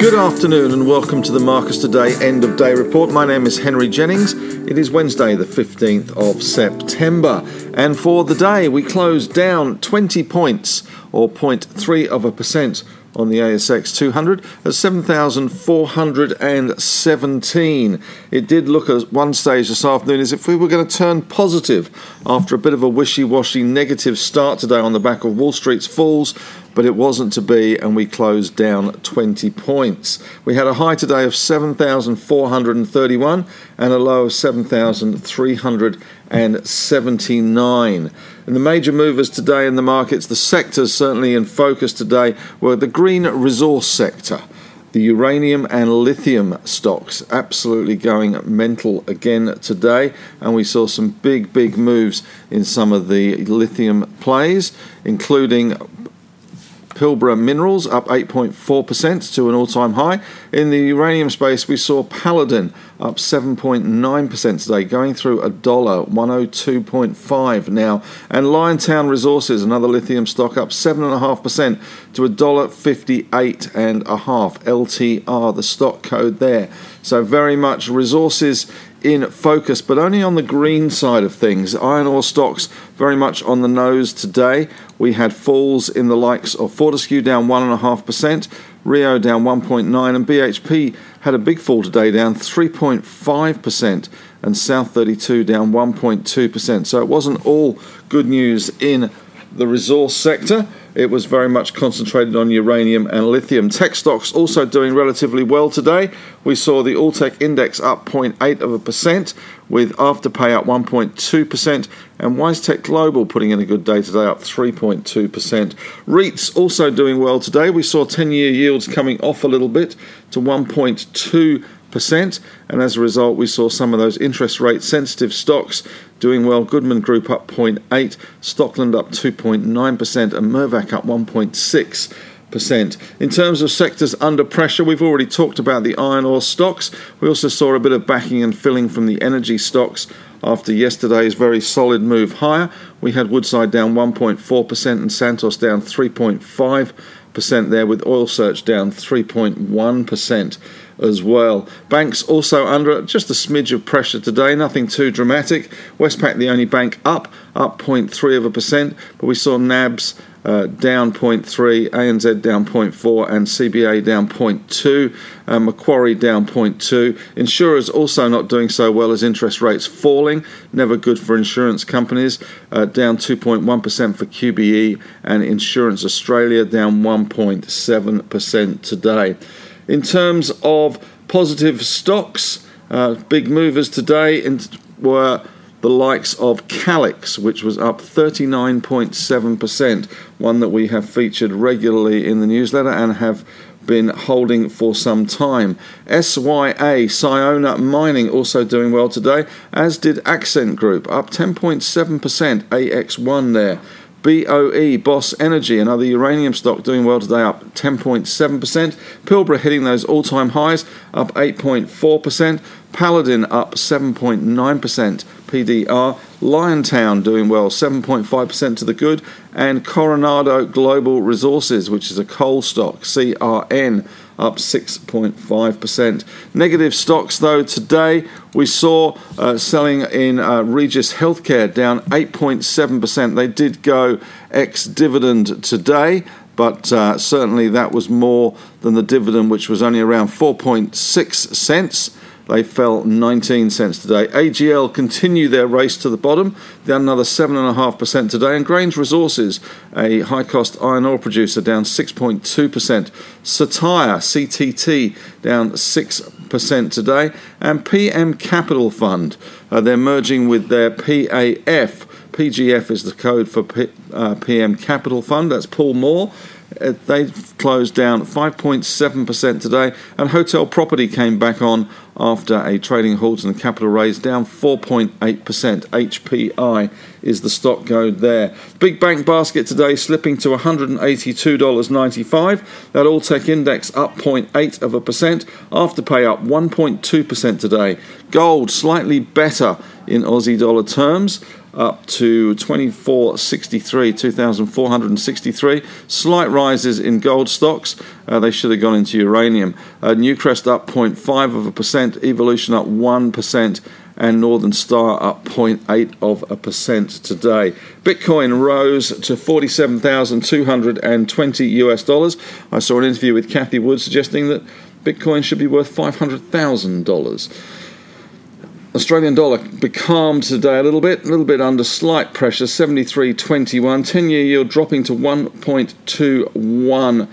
Good afternoon and welcome to the Marcus Today End of Day Report. My name is Henry Jennings. It is Wednesday, the 15th of September, and for the day we closed down 20 points or 0.3 of a percent on the ASX 200 at 7,417. It did look at one stage this afternoon as if we were going to turn positive after a bit of a wishy washy negative start today on the back of Wall Street's falls but it wasn't to be, and we closed down 20 points. We had a high today of 7,431 and a low of 7,379. And 79. And the major movers today in the markets, the sectors certainly in focus today, were the green resource sector the uranium and lithium stocks absolutely going mental again today, and we saw some big, big moves in some of the lithium plays, including Pilbara Minerals up 8.4% to an all time high. In the uranium space, we saw Paladin up 7.9% today, going through a dollar 102.5 now. And Liontown Resources, another lithium stock, up 7.5% to a dollar 58 and a half. LTR, the stock code there. So very much resources in focus, but only on the green side of things. Iron ore stocks very much on the nose today. We had falls in the likes of Fortescue down 1.5%, Rio down 1.9, and BHP had a big fall today down 3.5%, and South 32 down 1.2%. So it wasn't all good news in the resource sector. It was very much concentrated on uranium and lithium. Tech stocks also doing relatively well today. We saw the All Tech Index up 0.8 of a percent, with Afterpay up 1.2%, and WiseTech Global putting in a good day today, up 3.2%. REITs also doing well today. We saw 10 year yields coming off a little bit to 1.2 percent, and as a result, we saw some of those interest rate sensitive stocks doing well. Goodman Group up 0.8, Stockland up 2.9%, and Mirvac up 1.6%. In terms of sectors under pressure, we've already talked about the iron ore stocks. We also saw a bit of backing and filling from the energy stocks after yesterday's very solid move higher. We had Woodside down 1.4% and Santos down 3.5% there, with Oil Search down 3.1% as well. Banks also under just a smidge of pressure today, nothing too dramatic. Westpac, the only bank up, up 0.3 of a percent, but we saw NABs uh, down 0.3, ANZ down 0.4, and CBA down 0.2, uh, Macquarie down 0.2. Insurers also not doing so well as interest rates falling, never good for insurance companies, uh, down 2.1% for QBE, and Insurance Australia down 1.7% today. In terms of positive stocks, uh, big movers today were the likes of Calix, which was up 39.7%, one that we have featured regularly in the newsletter and have been holding for some time. SYA, Sayona Mining, also doing well today, as did Accent Group, up 10.7%, AX1 there. BOE, Boss Energy, another uranium stock doing well today, up 10.7%. Pilbara hitting those all time highs, up 8.4%. Paladin up 7.9%. PDR. Liontown doing well, 7.5% to the good. And Coronado Global Resources, which is a coal stock, CRN, up 6.5%. Negative stocks, though, today we saw uh, selling in uh, Regis Healthcare down 8.7%. They did go ex dividend today. But uh, certainly that was more than the dividend, which was only around 4.6 cents. They fell 19 cents today. AGL continue their race to the bottom, down another 7.5% today. And Grange Resources, a high cost iron ore producer, down 6.2%. Cettire, CTT, down 6% today. And PM Capital Fund, uh, they're merging with their PAF. PGF is the code for P, uh, PM Capital Fund, that's Paul Moore. Uh, they closed down 5.7% today, and hotel property came back on after a trading halt and a capital raise down 4.8%. HPI is the stock code there. Big bank basket today slipping to $182.95. That all tech index up 0.8 of a percent. Afterpay up 1.2% today. Gold slightly better in Aussie dollar terms, up to 2463, 2463. Slight rises in gold stocks. Uh, they should have gone into uranium. Uh, Newcrest up 0.5 of a percent, Evolution up 1%, and Northern Star up 0.8 of a percent today. Bitcoin rose to 47,220 US dollars. I saw an interview with Cathie Wood suggesting that Bitcoin should be worth $500,000. Australian dollar becalmed today a little bit, a little bit under slight pressure, 73.21. 10 year yield dropping to 1.21%.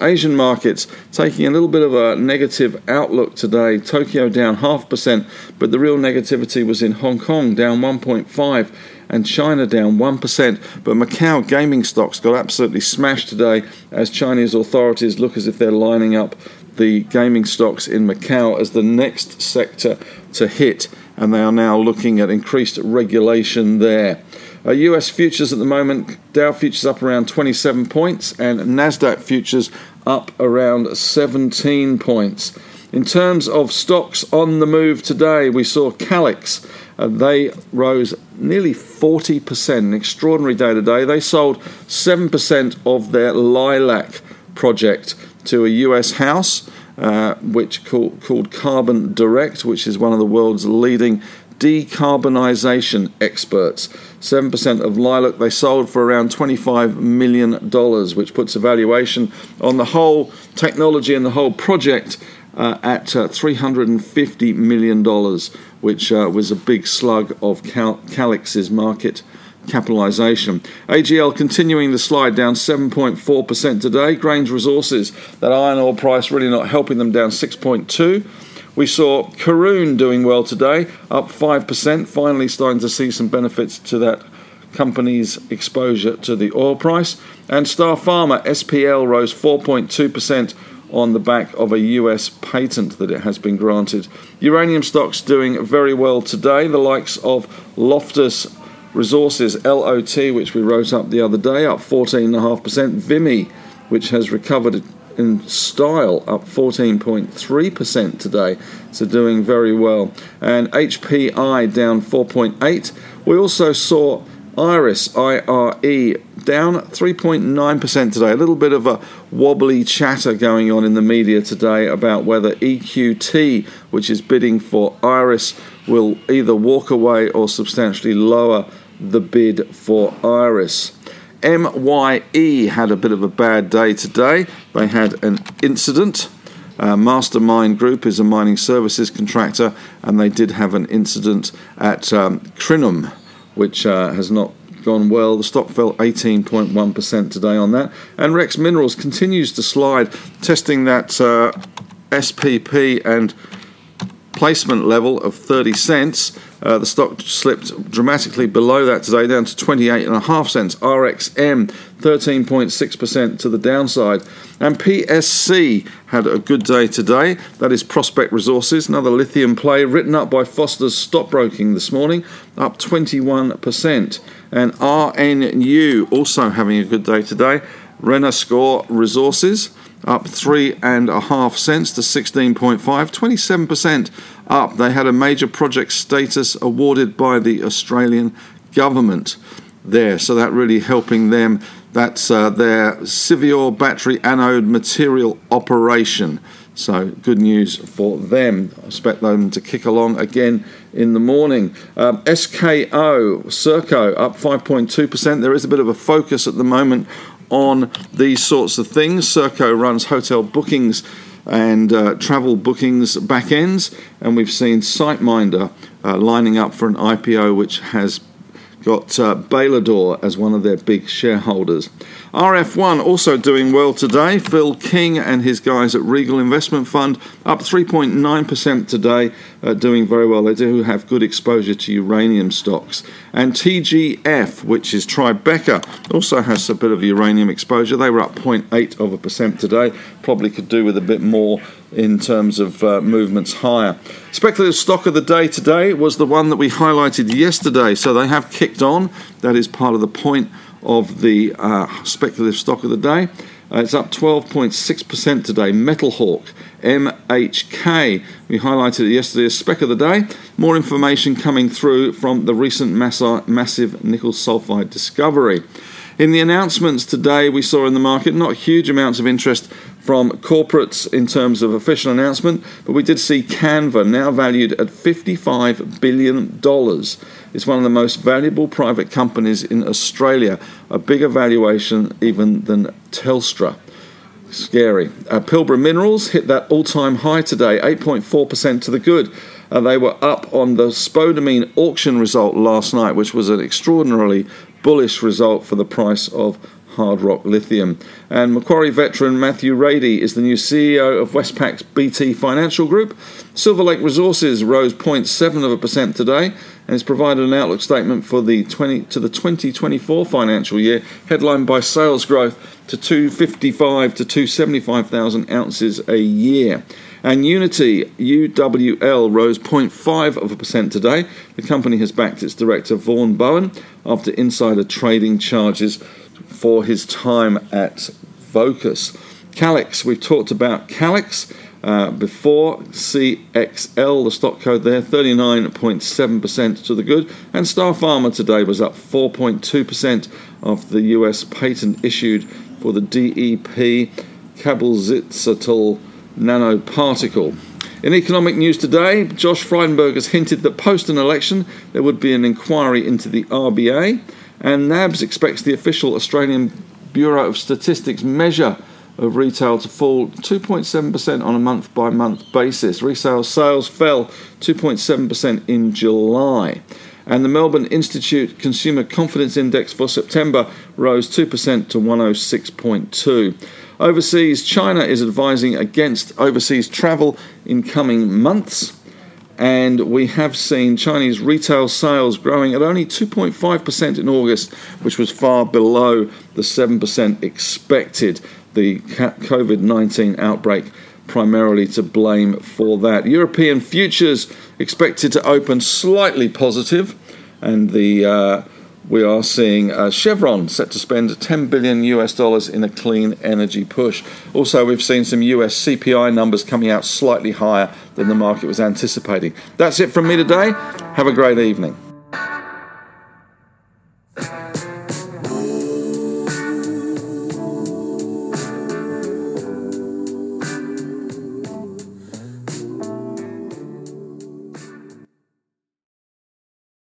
Asian markets taking a little bit of a negative outlook today. Tokyo down half percent, but the real negativity was in Hong Kong, down 1.5 and China down 1%. But Macau gaming stocks got absolutely smashed today as Chinese authorities look as if they're lining up the gaming stocks in Macau as the next sector to hit, and they are now looking at increased regulation there. Uh, US futures at the moment, Dow futures up around 27 points, and NASDAQ futures up around 17 points. In terms of stocks on the move today, we saw Calix. Uh, they rose nearly 40%, an extraordinary day today. They sold 7% of their Leilac project to a US house, uh, which called, called Carbon Direct, which is one of the world's leading decarbonisation experts. 7% of Leilac they sold for around $25 million, which puts a valuation on the whole technology and the whole project uh, at uh, $350 million, which uh, was a big slug of Cal- Calix's market capitalisation. AGL continuing the slide down 7.4% today. Grange Resources, that iron ore price really not helping them down 6.2. We saw Karoon doing well today, up 5%, finally starting to see some benefits to that company's exposure to the oil price. And Starpharma SPL rose 4.2% on the back of a US patent that it has been granted. Uranium stocks doing very well today, the likes of Lotus Resources LOT, which we wrote up the other day, up 14.5%. Vimy, which has recovered in style, up 14.3% today, so doing very well. And HPI down 4.8. We also saw Iress, IRE, down 3.9% today. A little bit of a wobbly chatter going on in the media today about whether EQT, which is bidding for Iress, will either walk away or substantially lower the bid for Iress. MYE had a bit of a bad day today. They had an incident. Uh, Mastermyne Group is a mining services contractor, and they did have an incident at um, Crinum, which uh, has not gone well. The stock fell 18.1% today on that. And Rex Minerals continues to slide, testing that uh, SPP and placement level of 30 cents. Uh, the stock slipped dramatically below that today, down to 28.5 cents. RXM 13.6% to the downside. And PSC had a good day today. That is Prospect Resources, another lithium play written up by Foster's Stockbroking this morning, up 21%. And RNU also having a good day today. Renascor Resources up three and a half cents to 16.5, 27% up. They had a major project status awarded by the Australian government there, so that really helping them. That's uh, their Siviour battery anode material operation. So good news for them. I expect them to kick along again in the morning. Um, SKO, Serko, up 5.2%. There is a bit of a focus at the moment on these sorts of things. Serko runs hotel bookings and uh, travel bookings back ends, and we've seen SiteMinder uh, lining up for an IPO which has got uh, Bailador as one of their big shareholders. RF1 also doing well today. Phil King and his guys at Regal Investment Fund up 3.9% today, uh, doing very well. They do have good exposure to uranium stocks. And TGF, which is Tribeca, also has a bit of uranium exposure. They were up 0.8 of a percent today. Probably could do with a bit more in terms of uh, movements higher. Speculative stock of the day today was the one that we highlighted yesterday. So they have kicked on. That is part of the point of the uh, speculative stock of the day. Uh, it's up 12.6% today. Metal Hawk, MHK. We highlighted it yesterday as spec of the day. More information coming through from the recent massive nickel sulfide discovery. In the announcements today, we saw in the market not huge amounts of interest from corporates in terms of official announcement, but we did see Canva now valued at $55 billion. It's one of the most valuable private companies in Australia, a bigger valuation even than Telstra. Scary. Uh, Pilbara Minerals hit that all time high today, 8.4% to the good. Uh, they were up on the spodumene auction result last night, which was an extraordinarily bullish result for the price of hard rock lithium. And Macquarie veteran Matthew Rady is the new CEO of Westpac's BT Financial Group. Silver Lake Resources rose 0.7 of a percent today and has provided an outlook statement for the 20 to the 2024 financial year, headlined by sales growth to 255 to 275,000 ounces a year. And Uniti UWL rose 0.5 of a percent today. The company has backed its director Vaughan Bowen after insider trading charges for his time at Vocus. Calix, we've talked about Calix uh, before. CXL, the stock code there, 39.7% to the good. And Starpharma today was up 4.2% of the US patent issued for the DEP cabazitaxel nanoparticle. In economic news today, Josh Frydenberg has hinted that post an election there would be an inquiry into the RBA, and NABS expects the official Australian Bureau of Statistics measure of retail to fall 2.7% on a month by month basis. Resale sales fell 2.7% in July. And the Melbourne Institute Consumer Confidence Index for September rose 2% to 106.2. Overseas, China is advising against overseas travel in coming months. And we have seen Chinese retail sales growing at only 2.5% in August, which was far below the 7% expected. The COVID 19 outbreak primarily to blame for that. European futures expected to open slightly positive, and the uh, we are seeing uh, Chevron set to spend 10 billion US dollars in a clean energy push. Also, we've seen some US CPI numbers coming out slightly higher than the market was anticipating. That's it from me today. Have a great evening.